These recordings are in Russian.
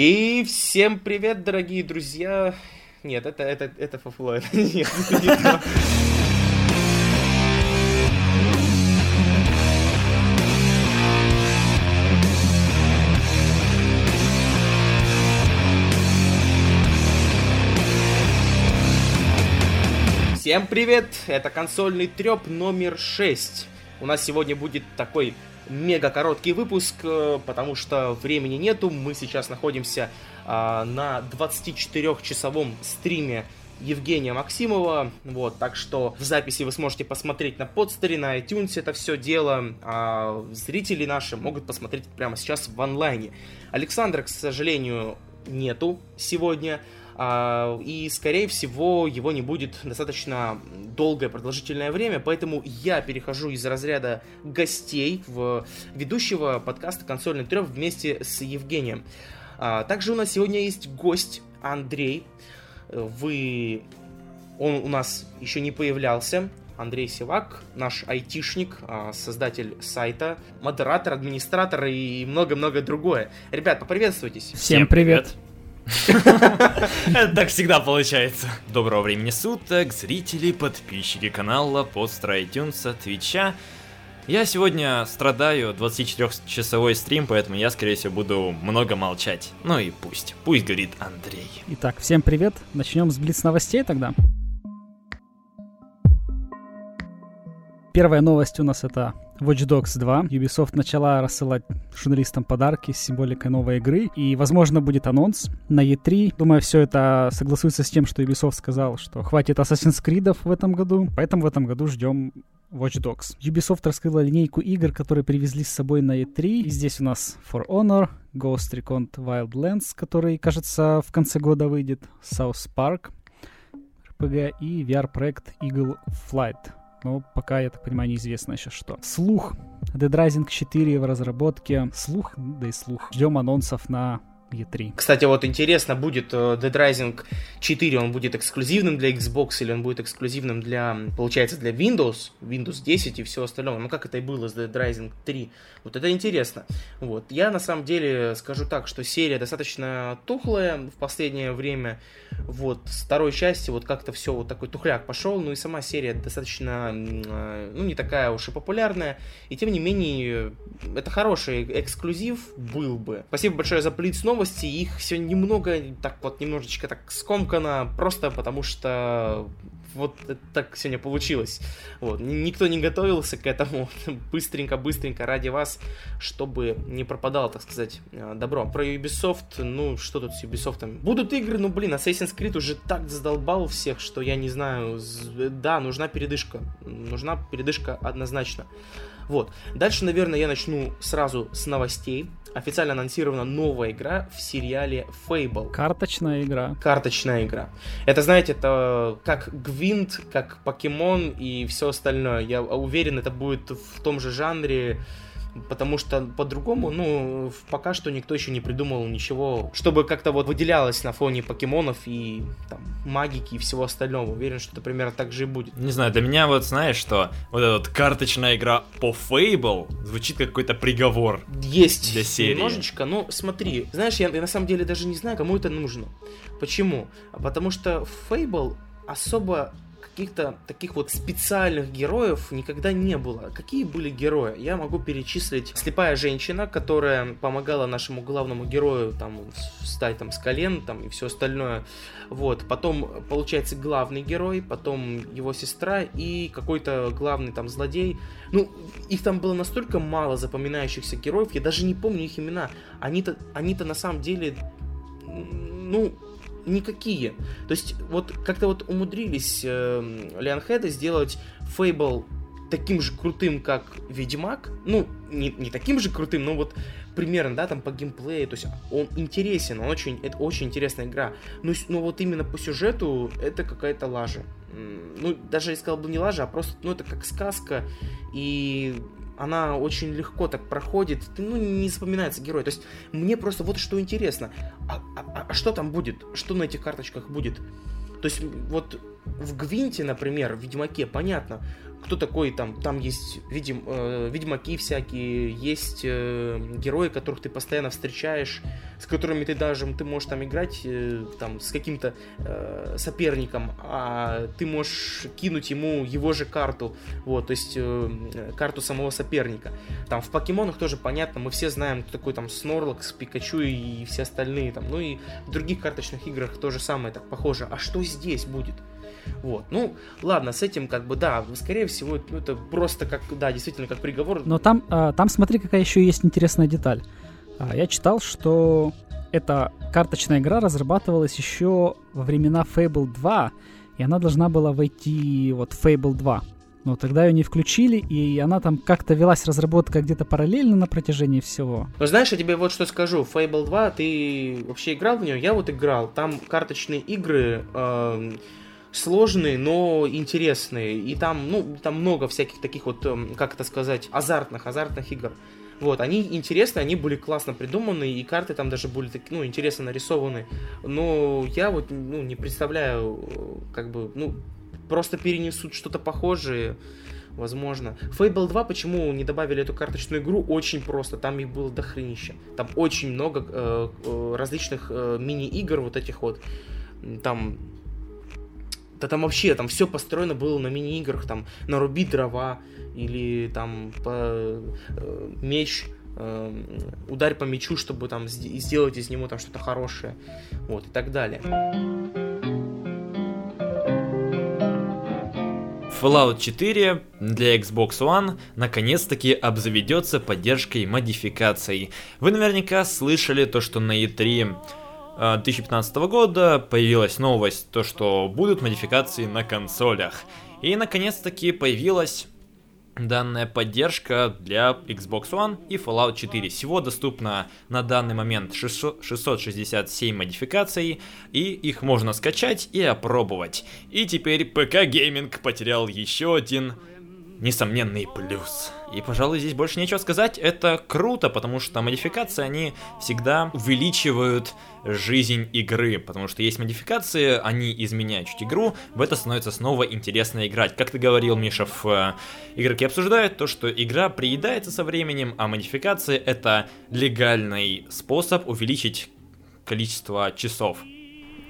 И всем привет, дорогие друзья. Нет, это, это, это фуфло, нет. Всем привет! Это консольный треп номер 6. У нас сегодня будет такой мега короткий выпуск, э, потому что времени нету. Мы сейчас находимся а, на 24-часовом стриме Евгения Максимова. Вот, так что в записи вы сможете посмотреть на подстере, на iTunes это все дело. А зрители наши могут посмотреть прямо сейчас в онлайне. Александра, к сожалению, нету сегодня. А, и, скорее всего, его не будет достаточно долгое продолжительное время, поэтому я перехожу из разряда гостей в ведущего подкаста «Консольный трёх» вместе с Евгением. А, также у нас сегодня есть гость Андрей. Вы... Он у нас еще не появлялся. Андрей Севак, наш айтишник, а, создатель сайта, модератор, администратор и много-много другое. Ребят, поприветствуйтесь. Всем привет. Это так всегда получается. Доброго времени суток, зрители, подписчики канала, подстра iTunes, Твича. Я сегодня страдаю 24-часовой стрим, поэтому я, скорее всего, буду много молчать. Ну и пусть. Пусть говорит Андрей. Итак, всем привет. Начнем с Блиц новостей тогда. Первая новость у нас это Watch Dogs 2. Ubisoft начала рассылать журналистам подарки с символикой новой игры. И, возможно, будет анонс на E3. Думаю, все это согласуется с тем, что Ubisoft сказал, что хватит Assassin's Creed в этом году. Поэтому в этом году ждем Watch Dogs. Ubisoft раскрыла линейку игр, которые привезли с собой на E3. И здесь у нас For Honor, Ghost Recon Wildlands, который, кажется, в конце года выйдет, South Park, RPG и VR-проект Eagle Flight но пока, я так понимаю, неизвестно еще что. Слух. Dead Rising 4 в разработке. Слух, да и слух. Ждем анонсов на E3. Кстати, вот интересно, будет э, Dead Rising 4, он будет эксклюзивным для Xbox или он будет эксклюзивным для, получается, для Windows, Windows 10 и все остальное. Ну, как это и было с Dead Rising 3. Вот это интересно. Вот. Я, на самом деле, скажу так, что серия достаточно тухлая в последнее время. Вот. С второй части вот как-то все вот такой тухляк пошел. Ну и сама серия достаточно, э, ну, не такая уж и популярная. И тем не менее, это хороший эксклюзив был бы. Спасибо большое за плит снова новости, их все немного, так вот, немножечко так скомкано, просто потому что вот так сегодня получилось. Вот. Никто не готовился к этому. Быстренько-быстренько ради вас, чтобы не пропадало, так сказать, э, добро. Про Ubisoft, ну, что тут с Ubisoft? Будут игры, ну, блин, Assassin's Creed уже так задолбал всех, что я не знаю. Да, нужна передышка. Нужна передышка однозначно. Вот. Дальше, наверное, я начну сразу с новостей. Официально анонсирована новая игра в сериале Fable. Карточная игра. Карточная игра. Это, знаете, это как Гвинт, как Покемон и все остальное. Я уверен, это будет в том же жанре потому что по-другому, ну, пока что никто еще не придумал ничего, чтобы как-то вот выделялось на фоне покемонов и там магики и всего остального. Уверен, что это примерно так же и будет. Не знаю, для меня вот знаешь, что вот эта вот карточная игра по Fable звучит как какой-то приговор. Есть для серии. немножечко, но смотри, знаешь, я, я на самом деле даже не знаю, кому это нужно. Почему? Потому что Fable особо каких-то таких вот специальных героев никогда не было. Какие были герои? Я могу перечислить слепая женщина, которая помогала нашему главному герою там встать там с колен там и все остальное. Вот, потом получается главный герой, потом его сестра и какой-то главный там злодей. Ну, их там было настолько мало запоминающихся героев, я даже не помню их имена. Они-то, они-то на самом деле, ну, никакие. То есть вот как-то вот умудрились э, Леонхеды сделать Фейбл таким же крутым, как Ведьмак. Ну, не, не таким же крутым, но вот примерно, да, там по геймплею. То есть он интересен, он очень, это очень интересная игра. Но, но вот именно по сюжету это какая-то лажа. Ну, даже я сказал бы не лажа, а просто, ну, это как сказка. И она очень легко так проходит, ну, не запоминается герой. То есть мне просто вот что интересно, а, а, а что там будет, что на этих карточках будет? То есть вот в Гвинте, например, в Ведьмаке, понятно, кто такой там, там есть видим, э, ведьмаки всякие, есть э, герои, которых ты постоянно встречаешь, с которыми ты даже, ты можешь там играть э, там с каким-то э, соперником, а ты можешь кинуть ему его же карту, вот, то есть э, карту самого соперника. Там в покемонах тоже понятно, мы все знаем, кто такой там Снорлакс, Пикачу и все остальные там, ну и в других карточных играх то же самое так похоже. А что здесь будет? Вот. Ну, ладно, с этим как бы, да, скорее всего, ну, это просто как, да, действительно, как приговор. Но там, а, там смотри, какая еще есть интересная деталь. А, я читал, что эта карточная игра разрабатывалась еще во времена Fable 2, и она должна была войти вот в Fable 2. Но тогда ее не включили, и она там как-то велась разработка где-то параллельно на протяжении всего. Ну знаешь, я тебе вот что скажу. Fable 2, ты вообще играл в нее? Я вот играл. Там карточные игры... Э сложные, но интересные. И там, ну, там много всяких таких вот, эм, как это сказать, азартных, азартных игр. Вот, они интересны, они были классно придуманы, и карты там даже были, ну, интересно нарисованы. Но я вот, ну, не представляю, как бы, ну, просто перенесут что-то похожее, возможно. Fable 2, почему не добавили эту карточную игру? Очень просто, там их было дохренища. Там очень много э, э различных э, мини-игр вот этих вот. Там да там вообще, там все построено было на мини-играх, там наруби дрова, или там по, э, меч, э, ударь по мечу, чтобы там сделать из него там что-то хорошее, вот, и так далее. Fallout 4 для Xbox One наконец-таки обзаведется поддержкой модификаций. Вы наверняка слышали то, что на E3 2015 года появилась новость, то что будут модификации на консолях. И наконец-таки появилась данная поддержка для Xbox One и Fallout 4. Всего доступно на данный момент 600, 667 модификаций, и их можно скачать и опробовать. И теперь ПК Гейминг потерял еще один несомненный плюс. И, пожалуй, здесь больше нечего сказать. Это круто, потому что модификации, они всегда увеличивают жизнь игры. Потому что есть модификации, они изменяют чуть игру, в это становится снова интересно играть. Как ты говорил, Миша, в э, игроки обсуждают то, что игра приедается со временем, а модификации это легальный способ увеличить количество часов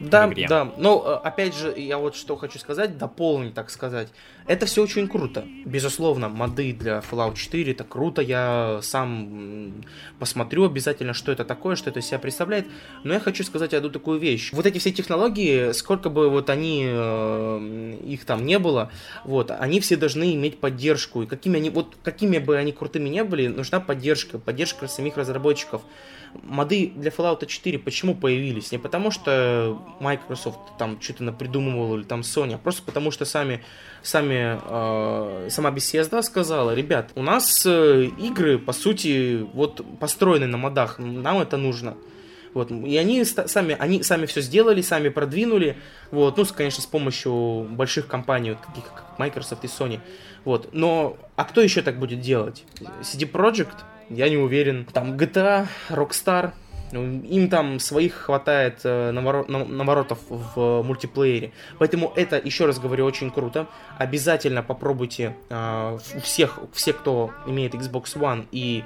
да, да. Но э, опять же, я вот что хочу сказать, дополнить, так сказать. Это все очень круто. Безусловно, моды для Fallout 4 это круто. Я сам посмотрю обязательно, что это такое, что это из себя представляет. Но я хочу сказать одну такую вещь. Вот эти все технологии, сколько бы вот они э, их там не было, вот, они все должны иметь поддержку. И какими они, вот какими бы они крутыми не были, нужна поддержка, поддержка самих разработчиков моды для Fallout 4 почему появились? Не потому что Microsoft там что-то напридумывал или там Sony, а просто потому что сами, сами э, сама Bethesda сказала, ребят, у нас э, игры, по сути, вот построены на модах, нам это нужно. Вот. И они сами, они сами все сделали, сами продвинули. Вот. Ну, конечно, с помощью больших компаний, вот, таких как Microsoft и Sony. Вот. Но, а кто еще так будет делать? CD Projekt? я не уверен. Там GTA, Rockstar, им там своих хватает э, наворотов в мультиплеере. Поэтому это, еще раз говорю, очень круто. Обязательно попробуйте э, всех, все, кто имеет Xbox One и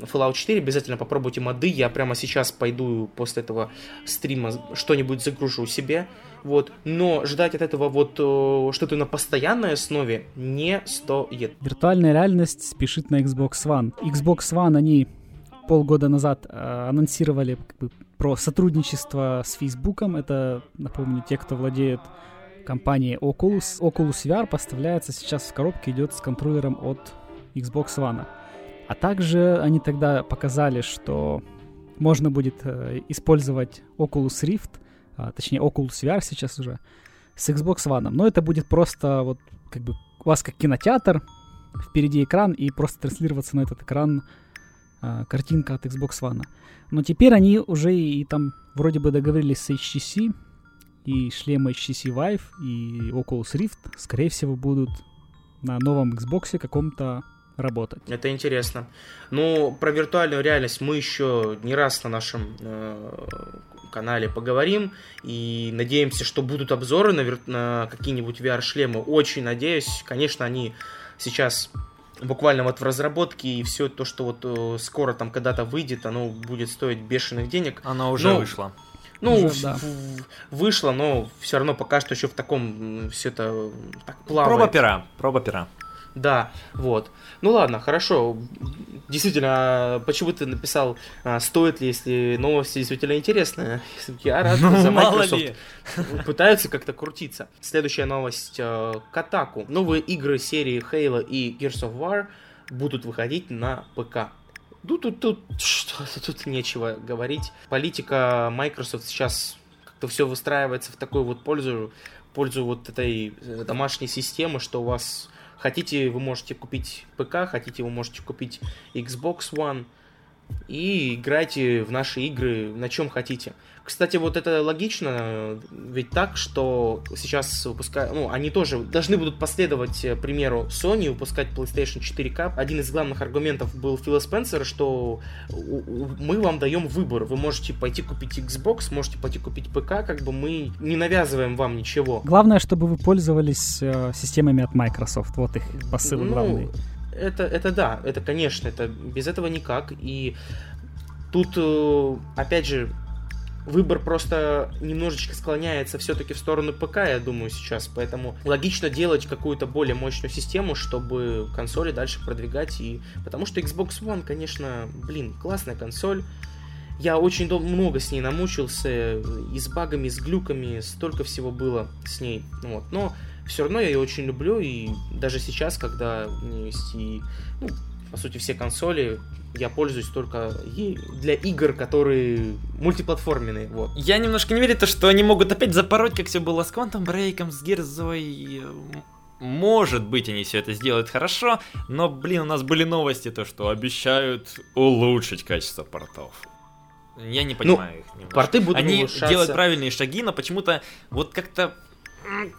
Fallout 4, обязательно попробуйте моды. Я прямо сейчас пойду после этого стрима что-нибудь загружу себе. Вот. Но ждать от этого вот э, что-то на постоянной основе не стоит. Виртуальная реальность спешит на Xbox One. Xbox One они полгода назад э, анонсировали как бы, про сотрудничество с Facebook. Это, напомню, те, кто владеет компанией Oculus. Oculus VR поставляется сейчас в коробке, идет с контроллером от Xbox One. А также они тогда показали, что можно будет э, использовать Oculus Rift, а, точнее Oculus VR сейчас уже, с Xbox One. Но это будет просто вот как бы у вас как кинотеатр, впереди экран, и просто транслироваться на этот экран а, картинка от Xbox One. Но теперь они уже и, и там вроде бы договорились с HTC, и шлемы HTC Vive и Oculus Rift, скорее всего, будут на новом Xbox каком-то работать. Это интересно. Ну, про виртуальную реальность мы еще не раз на нашем э, канале поговорим. И надеемся, что будут обзоры на, на какие-нибудь VR-шлемы. Очень надеюсь. Конечно, они сейчас буквально вот в разработке, и все то, что вот э, скоро там когда-то выйдет, оно будет стоить бешеных денег. Она уже но, вышла. Ну, уже, да. вышло, но все равно пока что еще в таком все это так плавает. Проба пера, проба пера. Да, вот. Ну ладно, хорошо. Действительно, почему ты написал, а, стоит ли, если новости действительно интересные? Я рад ну, за Microsoft. Пытаются как-то крутиться. Следующая новость. Э, Катаку. Новые игры серии Halo и Gears of War будут выходить на ПК. Ну, тут, тут, что, тут нечего говорить. Политика Microsoft сейчас как-то все выстраивается в такую вот пользу, пользу вот этой э, домашней системы, что у вас Хотите, вы можете купить ПК, хотите, вы можете купить Xbox One и играйте в наши игры на чем хотите. Кстати, вот это логично, ведь так, что сейчас выпускают, ну, они тоже должны будут последовать э, примеру Sony, выпускать PlayStation 4K. Один из главных аргументов был Фила Спенсера, что мы вам даем выбор. Вы можете пойти купить Xbox, можете пойти купить ПК, как бы мы не навязываем вам ничего. Главное, чтобы вы пользовались э, системами от Microsoft. Вот их посыл ну, главный. Это, это да, это конечно, это без этого никак. И тут, э, опять же, выбор просто немножечко склоняется все-таки в сторону ПК, я думаю, сейчас. Поэтому логично делать какую-то более мощную систему, чтобы консоли дальше продвигать. И... Потому что Xbox One, конечно, блин, классная консоль. Я очень много с ней намучился, и с багами, и с глюками, столько всего было с ней. Вот. Но все равно я ее очень люблю, и даже сейчас, когда у меня есть и, ну, по сути, все консоли, я пользуюсь только ей для игр, которые мультиплатформенные. Вот. Я немножко не верю, то, что они могут опять запороть, как все было с Quantum Break, с Герзой. Может быть, они все это сделают хорошо, но, блин, у нас были новости, то, что обещают улучшить качество портов. Я не ну, понимаю ну, их немножко. Порты будут Они улучшаться. делают правильные шаги, но почему-то вот как-то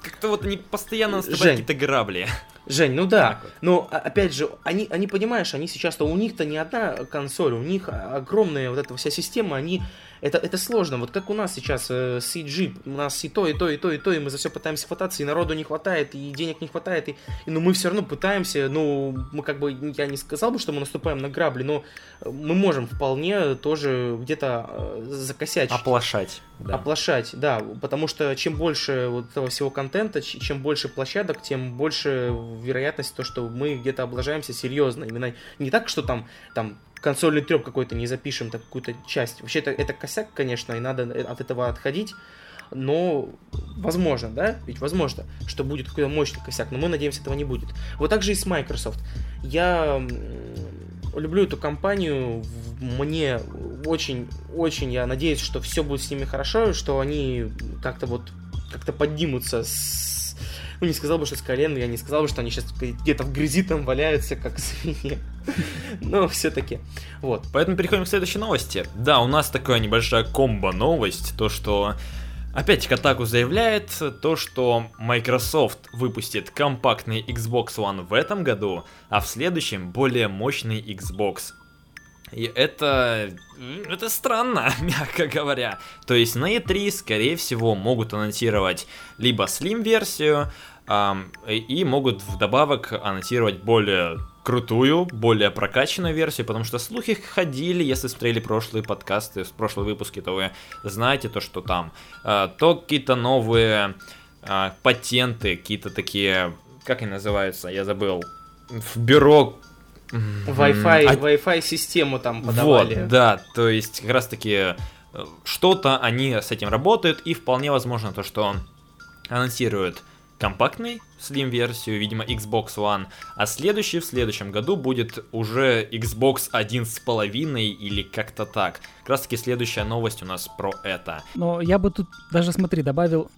как-то вот они постоянно наступают какие-то грабли. Жень, ну да. Вот. Но а, опять же, они, они понимаешь, они сейчас-то у них-то не одна консоль, у них огромная вот эта вся система, они это, это сложно. Вот как у нас сейчас э, CG, у нас и то, и то, и то, и то, и мы за все пытаемся хвататься, и народу не хватает, и денег не хватает, и, и ну мы все равно пытаемся, ну мы как бы, я не сказал бы, что мы наступаем на грабли, но мы можем вполне тоже где-то э, закосять. Оплошать. Да. Оплошать, да, потому что чем больше вот этого всего контента, чем больше площадок, тем больше вероятность то, что мы где-то облажаемся серьезно. Именно не так, что там, там консольный треп какой-то не запишем, так какую-то часть. Вообще это, это косяк, конечно, и надо от этого отходить. Но возможно, да? Ведь возможно, что будет какой-то мощный косяк, но мы надеемся, этого не будет. Вот так же и с Microsoft. Я люблю эту компанию, мне очень, очень, я надеюсь, что все будет с ними хорошо, что они как-то вот как-то поднимутся с ну, не сказал бы, что с колен, я не сказал бы, что они сейчас где-то в грязи там валяются, как свиньи. Но все-таки. Вот. Поэтому переходим к следующей новости. Да, у нас такая небольшая комбо-новость, то, что Опять Катаку заявляет то, что Microsoft выпустит компактный Xbox One в этом году, а в следующем более мощный Xbox. И это... это странно, мягко говоря. То есть на E3, скорее всего, могут анонсировать либо Slim-версию, и могут вдобавок анонсировать более крутую, более прокачанную версию, потому что слухи ходили, если смотрели прошлые подкасты, прошлые выпуски, то вы знаете то, что там а, то какие-то новые а, патенты, какие-то такие, как они называются, я забыл, в бюро Wi-Fi, а... Wi-Fi систему там подавали. Вот, да, то есть как раз таки э, что-то они с этим работают, и вполне возможно то, что анонсируют компактный Slim-версию, видимо, Xbox One, а следующий в следующем году будет уже Xbox 1.5 или как-то так. Как раз таки следующая новость у нас про это. Но я бы тут даже, смотри, добавил,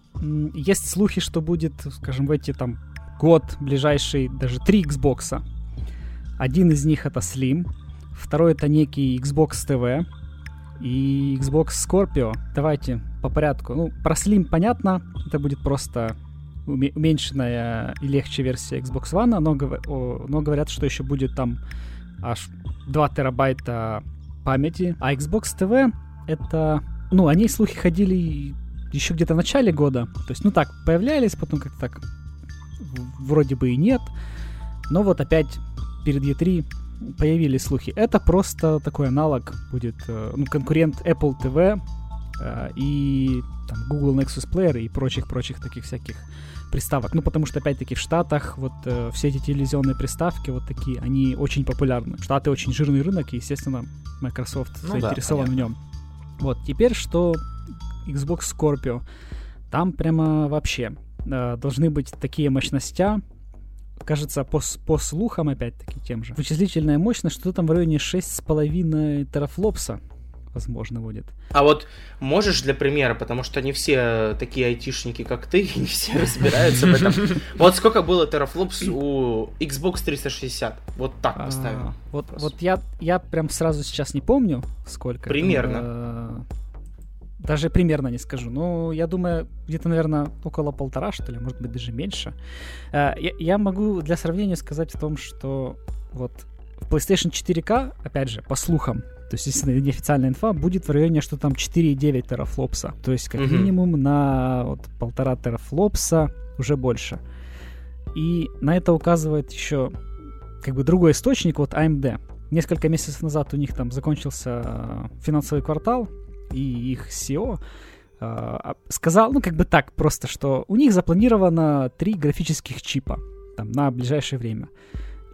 есть слухи, что будет, скажем, в эти там год ближайший даже три Xbox. Один из них это Slim, второй это некий Xbox TV и Xbox Scorpio. Давайте по порядку. Ну, про Slim понятно, это будет просто уменьшенная и легче версия Xbox One, но, но говорят, что еще будет там аж 2 терабайта памяти. А Xbox TV это ну, они слухи ходили еще где-то в начале года. То есть, ну так, появлялись, потом как-то так вроде бы и нет. Но вот опять перед E3 появились слухи. Это просто такой аналог будет, э, ну, конкурент Apple TV э, и там, Google Nexus Player и прочих-прочих таких всяких приставок. Ну, потому что, опять-таки, в Штатах вот э, все эти телевизионные приставки вот такие, они очень популярны. Штаты очень жирный рынок, и, естественно, Microsoft ну, заинтересован да, в нем. Вот, теперь что Xbox Scorpio. Там прямо вообще э, должны быть такие мощности, кажется, по, по слухам, опять-таки, тем же. Вычислительная мощность, что там в районе 6,5 терафлопса, возможно, будет. А вот можешь для примера, потому что не все такие айтишники, как ты, не все разбираются в этом. Вот сколько было терафлопс у Xbox 360? Вот так а, поставим. Вот, вот я, я прям сразу сейчас не помню, сколько. Примерно. Даже примерно не скажу. Ну, я думаю, где-то, наверное, около полтора, что ли, может быть, даже меньше. Э, я, я могу для сравнения сказать о том, что вот в PlayStation 4K, опять же, по слухам, то есть, если неофициальная инфа, будет в районе, что там 4,9 терафлопса. То есть, как mm-hmm. минимум, на вот, полтора терафлопса уже больше. И на это указывает еще как бы другой источник, вот AMD. Несколько месяцев назад у них там закончился э, финансовый квартал, и их SEO э, сказал, ну, как бы так просто, что у них запланировано три графических чипа там, на ближайшее время.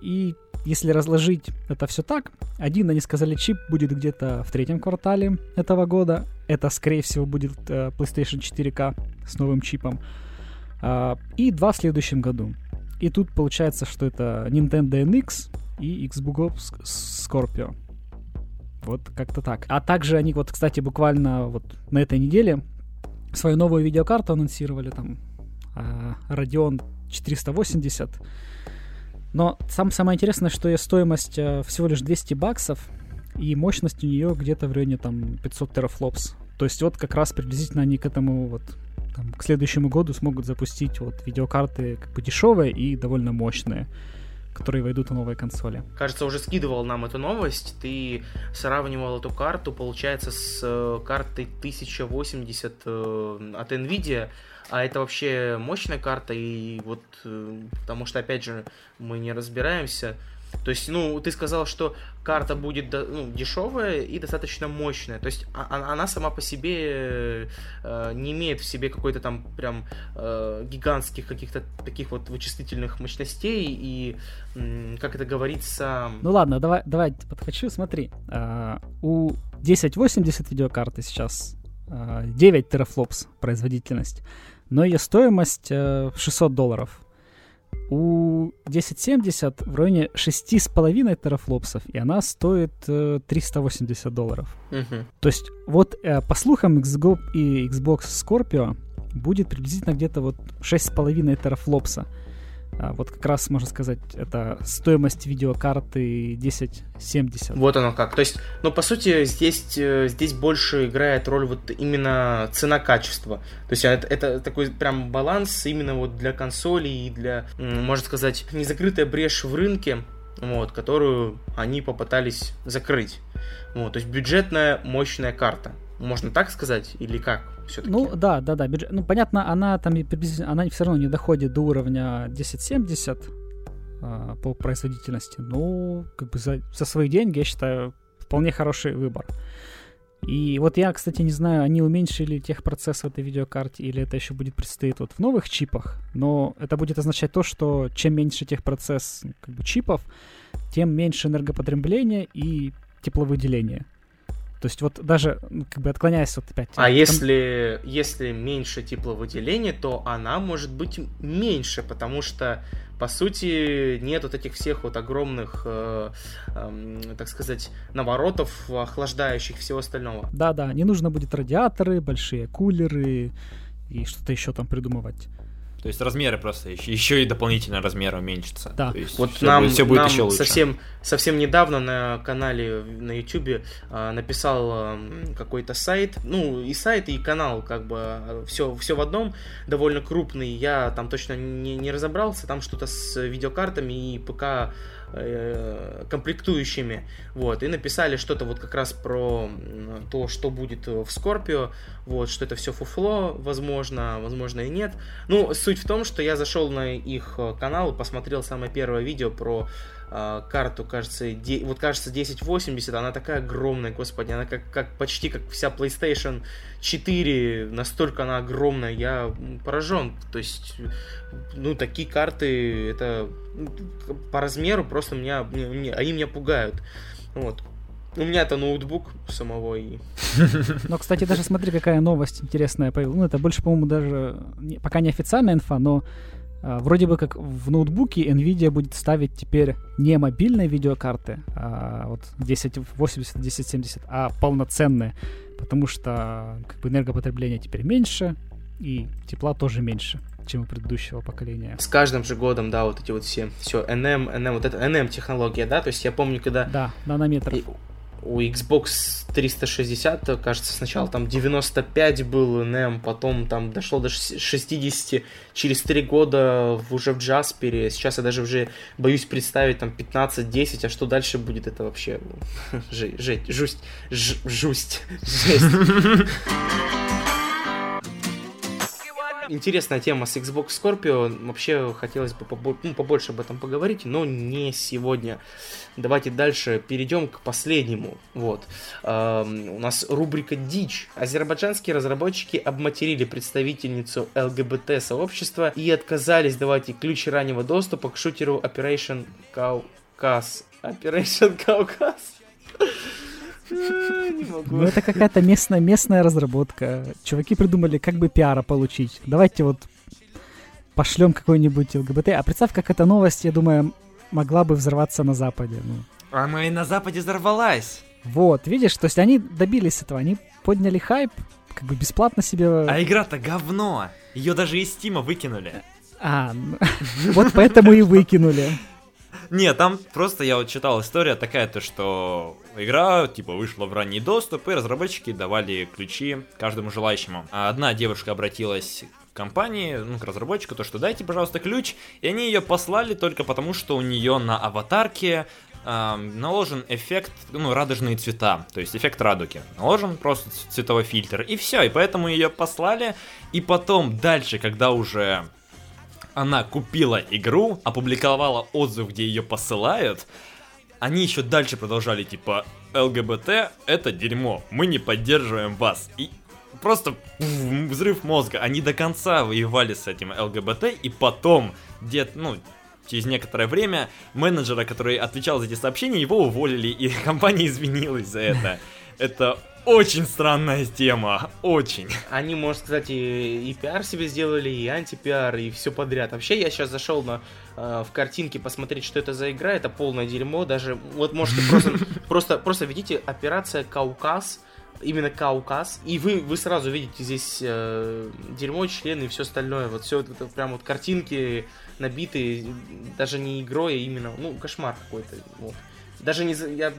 И если разложить это все так, один, они сказали, чип будет где-то в третьем квартале этого года. Это, скорее всего, будет э, PlayStation 4K с новым чипом. Э, и два в следующем году. И тут получается, что это Nintendo NX и Xbox Scorpio. Вот как-то так. А также они вот, кстати, буквально вот на этой неделе свою новую видеокарту анонсировали там uh, Radeon 480. Но сам, самое интересное, что ее стоимость uh, всего лишь 200 баксов, и мощность у нее где-то в районе там 500 терафлопс. То есть вот как раз приблизительно они к этому вот там, к следующему году смогут запустить вот видеокарты как бы дешевые и довольно мощные которые войдут в новые консоли. Кажется, уже скидывал нам эту новость. Ты сравнивал эту карту, получается, с э, картой 1080 э, от Nvidia. А это вообще мощная карта, и вот, э, потому что, опять же, мы не разбираемся, то есть, ну, ты сказал, что карта будет ну, дешевая и достаточно мощная. То есть а, а, она сама по себе э, не имеет в себе какой-то там прям э, гигантских каких-то таких вот вычислительных мощностей и, как это говорится... Ну ладно, давай, давай подхочу, смотри. Э, у 1080 видеокарты сейчас э, 9 терафлопс производительность, но ее стоимость э, 600 долларов у 1070 в районе 6,5 терафлопсов, и она стоит э, 380 долларов. Uh-huh. То есть вот э, по слухам Xbox и Xbox Scorpio будет приблизительно где-то вот 6,5 терафлопса. А вот как раз, можно сказать, это стоимость видеокарты 1070. Вот оно как. То есть, ну, по сути, здесь, э, здесь больше играет роль вот именно цена-качество. То есть, это, это такой прям баланс именно вот для консоли и для, можно сказать, незакрытая брешь в рынке, вот, которую они попытались закрыть. Вот, то есть, бюджетная мощная карта. Можно так сказать или как? все-таки. Ну да, да, да. Бюджет, ну понятно, она там приблизительно, она все равно не доходит до уровня 1070 а, по производительности. Ну, как бы за, за свои деньги, я считаю, вполне хороший выбор. И вот я, кстати, не знаю, они уменьшили техпроцесс в этой видеокарте, или это еще будет предстоит вот в новых чипах, но это будет означать то, что чем меньше техпроцесс как бы, чипов, тем меньше энергопотребления и тепловыделения. То есть вот даже как бы отклоняясь вот опять. А там... если, если меньше тепловыделения, то она может быть меньше, потому что по сути нет вот этих всех вот огромных, э, э, так сказать, наворотов, охлаждающих всего остального. Да-да, не нужно будет радиаторы, большие кулеры и что-то еще там придумывать. То есть размеры просто еще, еще и дополнительно размеры уменьшатся. Да. То есть вот все нам, будет, все будет нам еще лучше. Совсем, совсем недавно на канале на YouTube а, написал а, какой-то сайт, ну и сайт, и канал, как бы все, все в одном, довольно крупный. Я там точно не, не разобрался, там что-то с видеокартами и ПК э, комплектующими, вот, и написали что-то вот как раз про то, что будет в Скорпио, вот, что это все фуфло, возможно, возможно и нет. Ну, суть в том, что я зашел на их канал и посмотрел самое первое видео про э, карту, кажется, де, вот кажется 1080, она такая огромная, господи, она как, как почти как вся PlayStation 4, настолько она огромная, я поражен, то есть, ну, такие карты, это по размеру просто меня, меня они меня пугают, вот. У меня это ноутбук самого и... Но, кстати, даже смотри, какая новость интересная появилась. Ну, это больше, по-моему, даже пока не официальная инфа, но а, вроде бы как в ноутбуке Nvidia будет ставить теперь не мобильные видеокарты, а вот 1080, 1070, а полноценные, потому что как бы энергопотребление теперь меньше и тепла тоже меньше чем у предыдущего поколения. С каждым же годом, да, вот эти вот все, все, NM, NM, вот это NM технология, да, то есть я помню, когда... Да, нанометр у Xbox 360, кажется, сначала там 95 был NEM, потом там дошло до 60 через 3 года уже в Джаспере. Сейчас я даже уже боюсь представить там 15-10, а что дальше будет, это вообще жесть, жусть, жусть, жесть. Интересная тема с Xbox Scorpio. Вообще хотелось бы ну, побольше об этом поговорить, но не сегодня. Давайте дальше перейдем к последнему. Вот. Эм, у нас рубрика «Дичь». Азербайджанские разработчики обматерили представительницу ЛГБТ-сообщества и отказались давать ей ключи раннего доступа к шутеру Operation Caucus. Operation Caucus? Ну, это какая-то местная, местная разработка. Чуваки придумали, как бы пиара получить. Давайте вот пошлем какой-нибудь ЛГБТ. А представь, как эта новость, я думаю, могла бы взорваться на Западе. Ну. А мы и на Западе взорвалась. Вот, видишь, то есть они добились этого, они подняли хайп, как бы бесплатно себе... А игра-то говно! Ее даже из Стима выкинули. А, ну, вот поэтому и выкинули. Не, там просто я вот читал история такая, то что игра, типа, вышла в ранний доступ, и разработчики давали ключи каждому желающему. А одна девушка обратилась компании, ну, к разработчику, то, что дайте, пожалуйста, ключ, и они ее послали только потому, что у нее на аватарке э, наложен эффект, ну, радужные цвета, то есть эффект радуги. Наложен просто цветовой фильтр, и все, и поэтому ее послали, и потом дальше, когда уже она купила игру, опубликовала отзыв, где ее посылают, они еще дальше продолжали, типа, ЛГБТ это дерьмо, мы не поддерживаем вас. И просто взрыв мозга. Они до конца воевали с этим ЛГБТ, и потом, где ну, через некоторое время, менеджера, который отвечал за эти сообщения, его уволили, и компания извинилась за это. Это очень странная тема, очень. Они, может сказать, и, и пиар себе сделали, и антипиар, и все подряд. Вообще, я сейчас зашел на, э, в картинки посмотреть, что это за игра, это полное дерьмо, даже, вот можете просто, просто, просто видите, операция Кауказ, именно Кауказ, и вы, вы сразу видите здесь э, дерьмо, члены и все остальное, вот все это прям вот картинки набитые, даже не игрой, а именно, ну, кошмар какой-то, вот. Даже не, я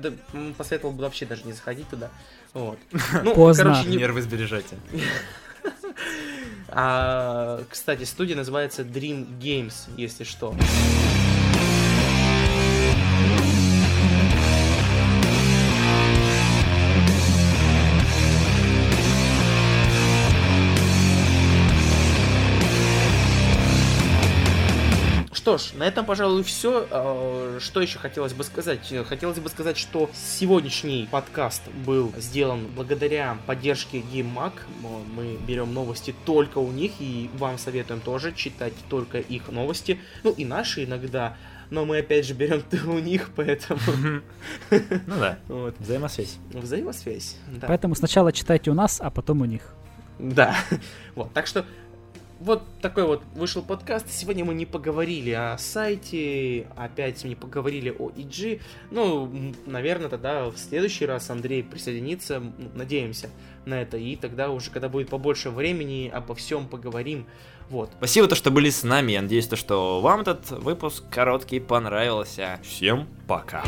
посоветовал бы вообще даже не заходить туда. Вот. Ну, Поздно. короче, не... Нервы сбережете. А, кстати, студия называется Dream Games, если что. Что ж, на этом, пожалуй, все. А, что еще хотелось бы сказать? Хотелось бы сказать, что сегодняшний подкаст был сделан благодаря поддержке GameMag. Мы берем новости только у них, и вам советуем тоже читать только их новости. Ну и наши иногда но мы опять же берем у них, поэтому... Ну да, вот. взаимосвязь. Взаимосвязь, да. Поэтому сначала читайте у нас, а потом у них. Да, вот, так что вот такой вот вышел подкаст. Сегодня мы не поговорили о сайте, опять не поговорили о EG. Ну, наверное, тогда в следующий раз Андрей присоединится, надеемся на это. И тогда уже, когда будет побольше времени, обо всем поговорим. Вот. Спасибо, то, что были с нами. Я надеюсь, то, что вам этот выпуск короткий понравился. Всем пока.